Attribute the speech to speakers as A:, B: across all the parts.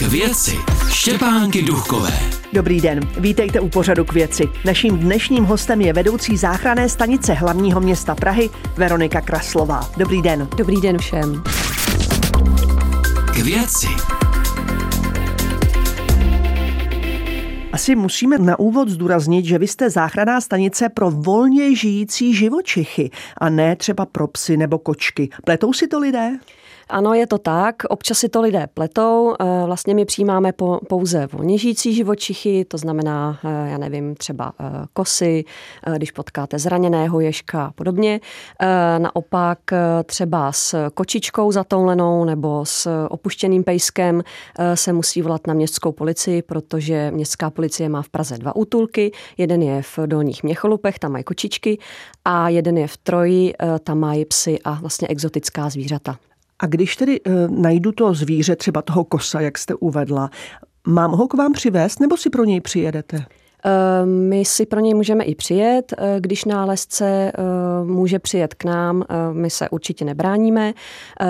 A: K věci Štěpánky Duchové.
B: Dobrý den, vítejte u pořadu k věci. Naším dnešním hostem je vedoucí záchranné stanice hlavního města Prahy Veronika Kraslová. Dobrý den.
C: Dobrý den všem.
A: K věci.
B: Asi musíme na úvod zdůraznit, že vy jste záchranná stanice pro volně žijící živočichy a ne třeba pro psy nebo kočky. Pletou si to lidé?
C: Ano, je to tak. Občas si to lidé pletou. Eh, vlastně my přijímáme pouze volně žijící živočichy, to znamená, eh, já nevím, třeba eh, kosy, když potkáte zraněného ježka a podobně. Naopak třeba s kočičkou zatoulenou nebo s opuštěným pejskem se musí volat na městskou policii, protože městská policie má v Praze dva útulky. Jeden je v Dolních Měcholupech, tam mají kočičky, a jeden je v Troji, tam mají psy a vlastně exotická zvířata.
B: A když tedy e, najdu to zvíře, třeba toho kosa, jak jste uvedla, mám ho k vám přivést nebo si pro něj přijedete?
C: Eh, my si pro něj můžeme i přijet, eh, když nálezce eh, může přijet k nám, my se určitě nebráníme.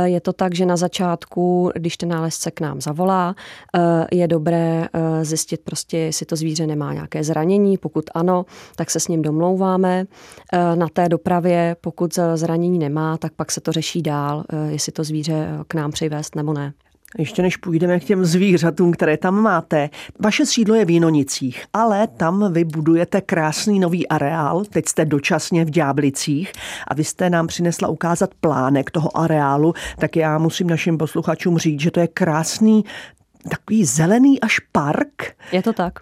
C: Je to tak, že na začátku, když ten nálezce k nám zavolá, je dobré zjistit prostě, jestli to zvíře nemá nějaké zranění. Pokud ano, tak se s ním domlouváme. Na té dopravě, pokud zranění nemá, tak pak se to řeší dál, jestli to zvíře k nám přivést nebo ne.
B: Ještě než půjdeme k těm zvířatům, které tam máte, vaše sídlo je v Jinonicích, ale tam vy budujete krásný nový areál, teď jste dočasně v Ďáblicích a vy jste nám přinesla ukázat plánek toho areálu, tak já musím našim posluchačům říct, že to je krásný takový zelený až park.
C: Je to tak.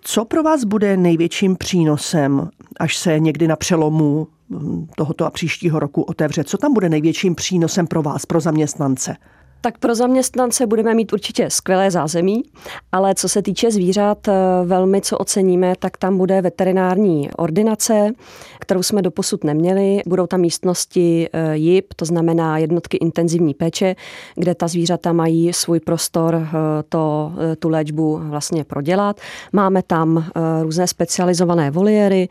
B: Co pro vás bude největším přínosem, až se někdy na přelomu hm, tohoto a příštího roku otevře? Co tam bude největším přínosem pro vás, pro zaměstnance?
C: Tak pro zaměstnance budeme mít určitě skvělé zázemí, ale co se týče zvířat, eh, velmi co oceníme, tak tam bude veterinární ordinace, kterou jsme doposud neměli. Budou tam místnosti eh, JIP, to znamená jednotky intenzivní péče, kde ta zvířata mají svůj prostor eh, to, tu léčbu vlastně prodělat. Máme tam různé specializované voliéry,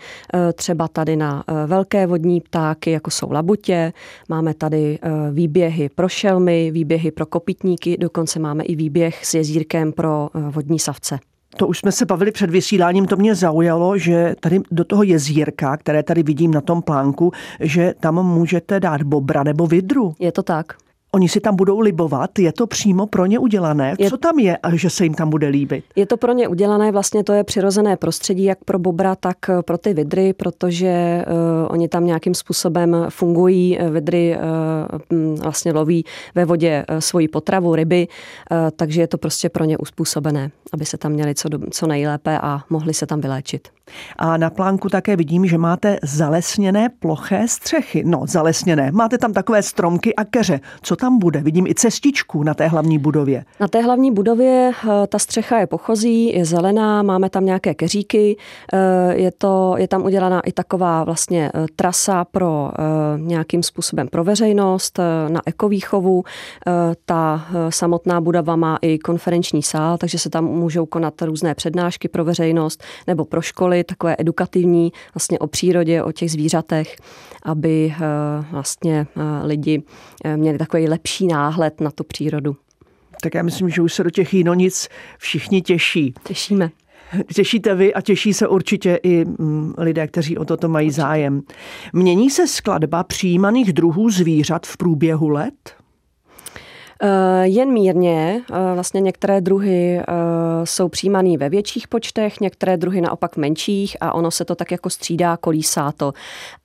C: třeba tady na velké vodní ptáky, jako jsou labutě. Máme tady výběhy pro šelmy, výběhy pro pro kopitníky, dokonce máme i výběh s jezírkem pro eh, vodní savce.
B: To už jsme se bavili před vysíláním, to mě zaujalo, že tady do toho jezírka, které tady vidím na tom plánku, že tam můžete dát bobra nebo vidru.
C: Je to tak.
B: Oni si tam budou libovat, je to přímo pro ně udělané. Je, Co tam je, že se jim tam bude líbit?
C: Je to pro ně udělané, vlastně to je přirozené prostředí, jak pro bobra, tak pro ty vidry, protože uh, oni tam nějakým způsobem fungují. Vidry uh, vlastně loví ve vodě svoji potravu, ryby, uh, takže je to prostě pro ně uspůsobené, aby se tam měli co, co nejlépe a mohli se tam vyléčit.
B: A na plánku také vidím, že máte zalesněné ploché střechy. No, zalesněné. Máte tam takové stromky a keře. Co tam bude? Vidím i cestičku na té hlavní budově.
C: Na té hlavní budově eh, ta střecha je pochozí, je zelená, máme tam nějaké keříky. Eh, je, to, je tam udělaná i taková vlastně eh, trasa pro nějakým způsobem pro veřejnost na ekovýchovu. Ta samotná budova má i konferenční sál, takže se tam můžou konat různé přednášky pro veřejnost nebo pro školy takové edukativní vlastně o přírodě, o těch zvířatech, aby eh, vlastně eh, lidi eh, měli takový lepší náhled na tu přírodu.
B: Tak já myslím, že už se do těch jinonic všichni těší.
C: Těšíme.
B: Těšíte vy a těší se určitě i mm, lidé, kteří o toto mají zájem. Mění se skladba přijímaných druhů zvířat v průběhu let?
C: Eh, jen mírně. Eh, vlastně některé druhy eh, jsou přijímané ve větších počtech, některé druhy naopak v menších a ono se to tak jako střídá, kolísá to.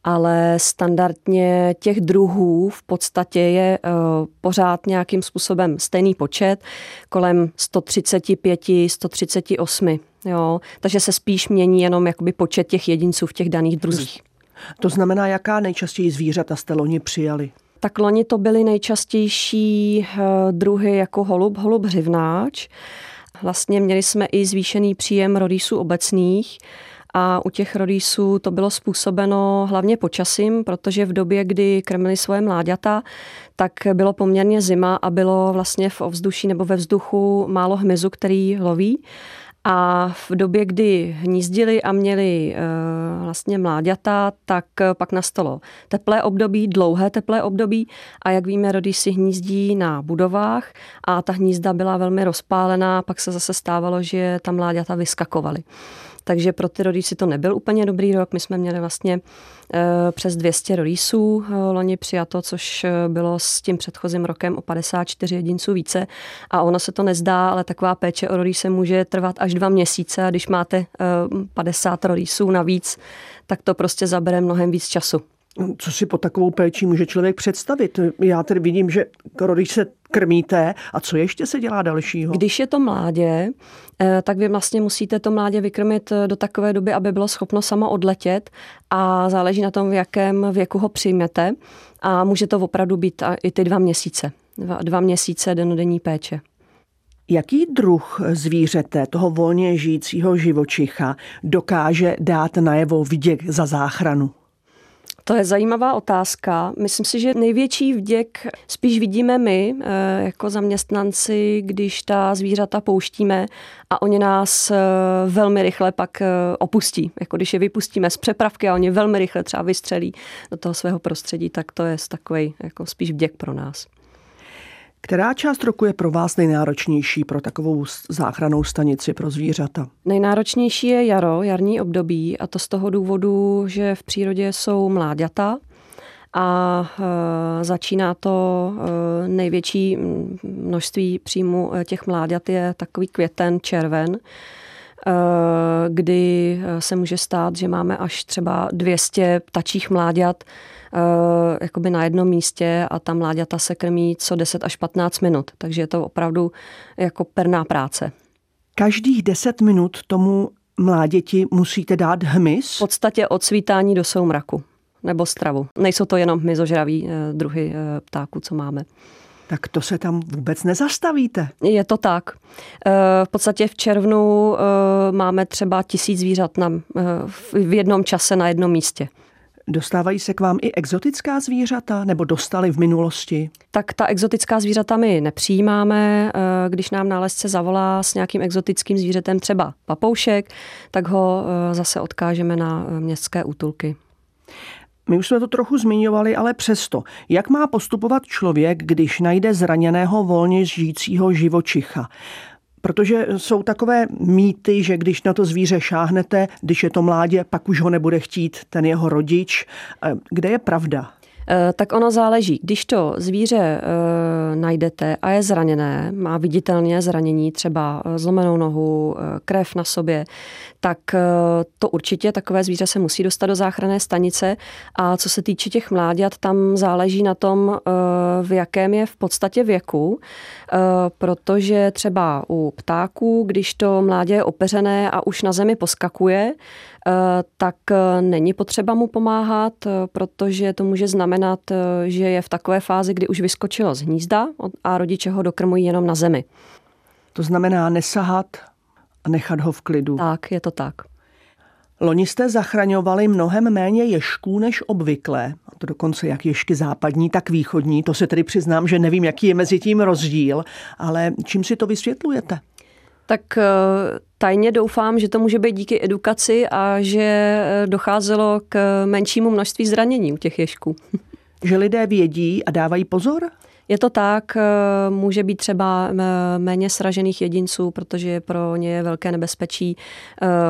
C: Ale standardně těch druhů v podstatě je pořád nějakým způsobem stejný počet, kolem 135, 138. Jo, takže se spíš mění jenom jakoby počet těch jedinců v těch daných druzích.
B: To znamená, jaká nejčastěji zvířata jste loni přijali?
C: Tak loni to byly nejčastější eh, druhy jako holub, holub hřivnáč. Vlastně měli jsme i zvýšený příjem rodísů obecných, a u těch rodísů to bylo způsobeno hlavně počasím, protože v době, kdy krmili svoje mláďata, tak bylo poměrně zima a bylo vlastně v ovzduší nebo ve vzduchu málo hmyzu, který loví A v době, kdy hnízdili a měli vlastně mláďata, tak pak nastalo teplé období, dlouhé teplé období a jak víme, rody si hnízdí na budovách a ta hnízda byla velmi rozpálená, pak se zase stávalo, že ta mláďata vyskakovaly takže pro ty rodiče to nebyl úplně dobrý rok. My jsme měli vlastně eh, přes 200 releaseů loni přijato, což bylo s tím předchozím rokem o 54 jedinců více. A ono se to nezdá, ale taková péče o release může trvat až dva měsíce a když máte 50 releaseů navíc, tak to prostě zabere mnohem víc času.
B: Co si po takovou péči může člověk představit? Já tedy vidím, že když se krmíte a co ještě se dělá dalšího?
C: Když je to mládě, eh, tak vy vlastně musíte to mládě vykrmit eh, do takové doby, aby bylo schopno samo odletět a záleží na tom, v jakém věku ho přijmete a může to opravdu být i ty dva měsíce. Dva, dva měsíce denodenní péče.
B: Jaký druh zvířete, toho volně žijícího živočicha, dokáže dát najevo vděk za záchranu?
C: To je zajímavá otázka. Myslím si, že největší vděk spíš vidíme my eh, jako zaměstnanci, když ta zvířata pouštíme a oni nás eh, velmi rychle pak eh, opustí. Jako když je vypustíme z přepravky a oni velmi rychle třeba vystřelí do toho svého prostředí, tak to je takový jako spíš vděk pro nás.
B: Která část roku je pro vás nejnáročnější pro takovou záchranou stanici pro zvířata?
C: Nejnáročnější je jaro, jarní období a to z toho důvodu, že v přírodě jsou mláďata a e, začíná to e, největší množství příjmu e, těch mláďat je takový květen, červen, kdy se může stát, že máme až třeba 200 ptačích mláďat jakoby na jednom místě a ta mláďata se krmí co 10 až 15 minut. Takže je to opravdu jako perná práce.
B: Každých 10 minut tomu mláděti musíte dát hmyz?
C: V podstatě od svítání do soumraku nebo stravu. Nejsou to jenom hmyzožraví eh, druhy eh, ptáků, co máme.
B: Tak to se tam vůbec nezastavíte.
C: Je to tak. V podstatě v červnu máme třeba tisíc zvířat na, v jednom čase na jednom místě.
B: Dostávají se k vám i exotická zvířata, nebo dostali v minulosti?
C: Tak ta exotická zvířata my nepřijímáme. Eh, když nám nálezce zavolá s nějakým exotickým zvířetem, třeba papoušek, tak ho eh, zase odkážeme na eh, městské útulky.
B: My už jsme to trochu zmiňovali, ale přesto, jak má postupovat člověk, když najde zraněného volně žijícího živočicha? Protože jsou takové mýty, že když na to zvíře šáhnete, když je to mládě, pak už ho nebude chtít ten jeho rodič. Eh, kde je pravda?
C: Eh, tak ono záleží. Když to zvíře e, najdete a je zraněné, má viditelně zranění, třeba zlomenou nohu, krev na sobě, tak to určitě takové zvíře se musí dostat do záchranné stanice. A co se týče těch mláďat, tam záleží na tom, v jakém je v podstatě věku, protože třeba u ptáků, když to mládě je opeřené a už na zemi poskakuje, Eh, tak eh, není potřeba mu pomáhat, eh, protože to může znamenat, že je v takové fázi, kdy už vyskočilo z hnízda a rodiče ho dokrmují jenom na zemi.
B: To znamená nesahat a nechat ho v klidu.
C: Tak, je to tak.
B: Loni jste zachraňovali mnohem méně ješků než obvykle. A to dokonce jak ješky západní, tak východní. To se tedy přiznám, že nevím, jaký je mezi tím rozdíl, ale čím si to vysvětlujete?
C: Tak eh, tajně doufám, že to může být díky edukaci a že eh, docházelo k menšímu množství zranění u těch ješků.
B: Že lidé vědí a dávají pozor?
C: Je to tak, eh, může být třeba méně sražených jedinců, protože pro ně je velké nebezpečí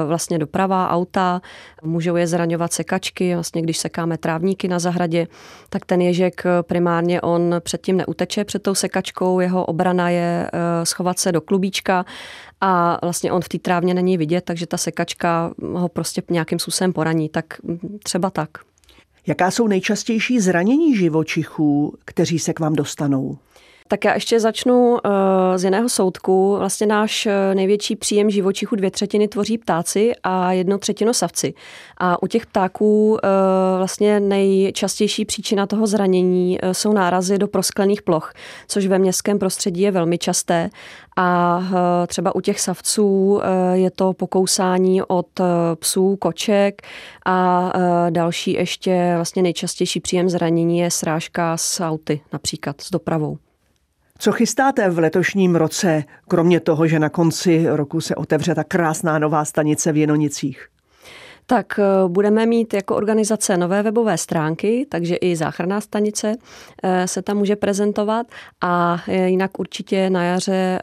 C: vlastně doprava, auta, můžou je zraňovat sekačky, vlastně když sekáme trávníky na zahradě, tak ten ježek primárně on předtím neuteče před tou sekačkou, jeho obrana je schovat se do klubíčka a vlastně on v té trávně není vidět, takže ta sekačka ho prostě nějakým způsobem poraní, tak třeba tak.
B: Jaká jsou nejčastější zranění živočichů, kteří se k vám dostanou?
C: Tak já ještě začnu uh, z jiného soudku. Vlastně náš uh, největší příjem živočichů dvě třetiny tvoří ptáci a jedno třetinu savci. A u těch ptáků uh, vlastně nejčastější příčina toho zranění jsou nárazy do prosklených ploch, což ve městském prostředí je velmi časté. A třeba u těch savců je to pokousání od psů, koček a další ještě vlastně nejčastější příjem zranění je srážka s auty, například s dopravou.
B: Co chystáte v letošním roce, kromě toho, že na konci roku se otevře ta krásná nová stanice v Jenonicích?
C: Tak eh, budeme mít jako organizace nové webové stránky, takže i záchranná stanice eh, se tam může prezentovat a eh, jinak určitě na jaře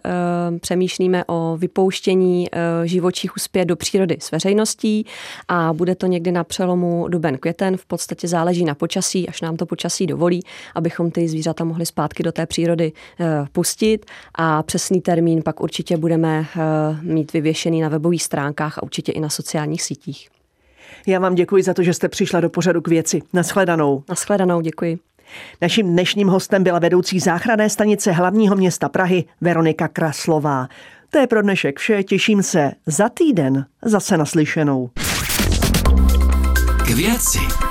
C: přemýšlíme o vypouštění živočichů zpět do přírody s veřejností a bude to někdy na přelomu duben květen. V podstatě záleží na počasí, až nám to počasí dovolí, abychom ty zvířata mohli zpátky do té přírody pustit a přesný termín pak určitě budeme mít vyvěšený na webových stránkách a určitě i na sociálních sítích.
B: Já vám děkuji za to, že jste přišla do pořadu k věci. Naschledanou.
C: Naschledanou, děkuji.
B: Naším dnešním hostem byla vedoucí záchranné stanice hlavního města Prahy Veronika Kraslová. To je pro dnešek vše, těším se za týden zase naslyšenou.
A: K věci.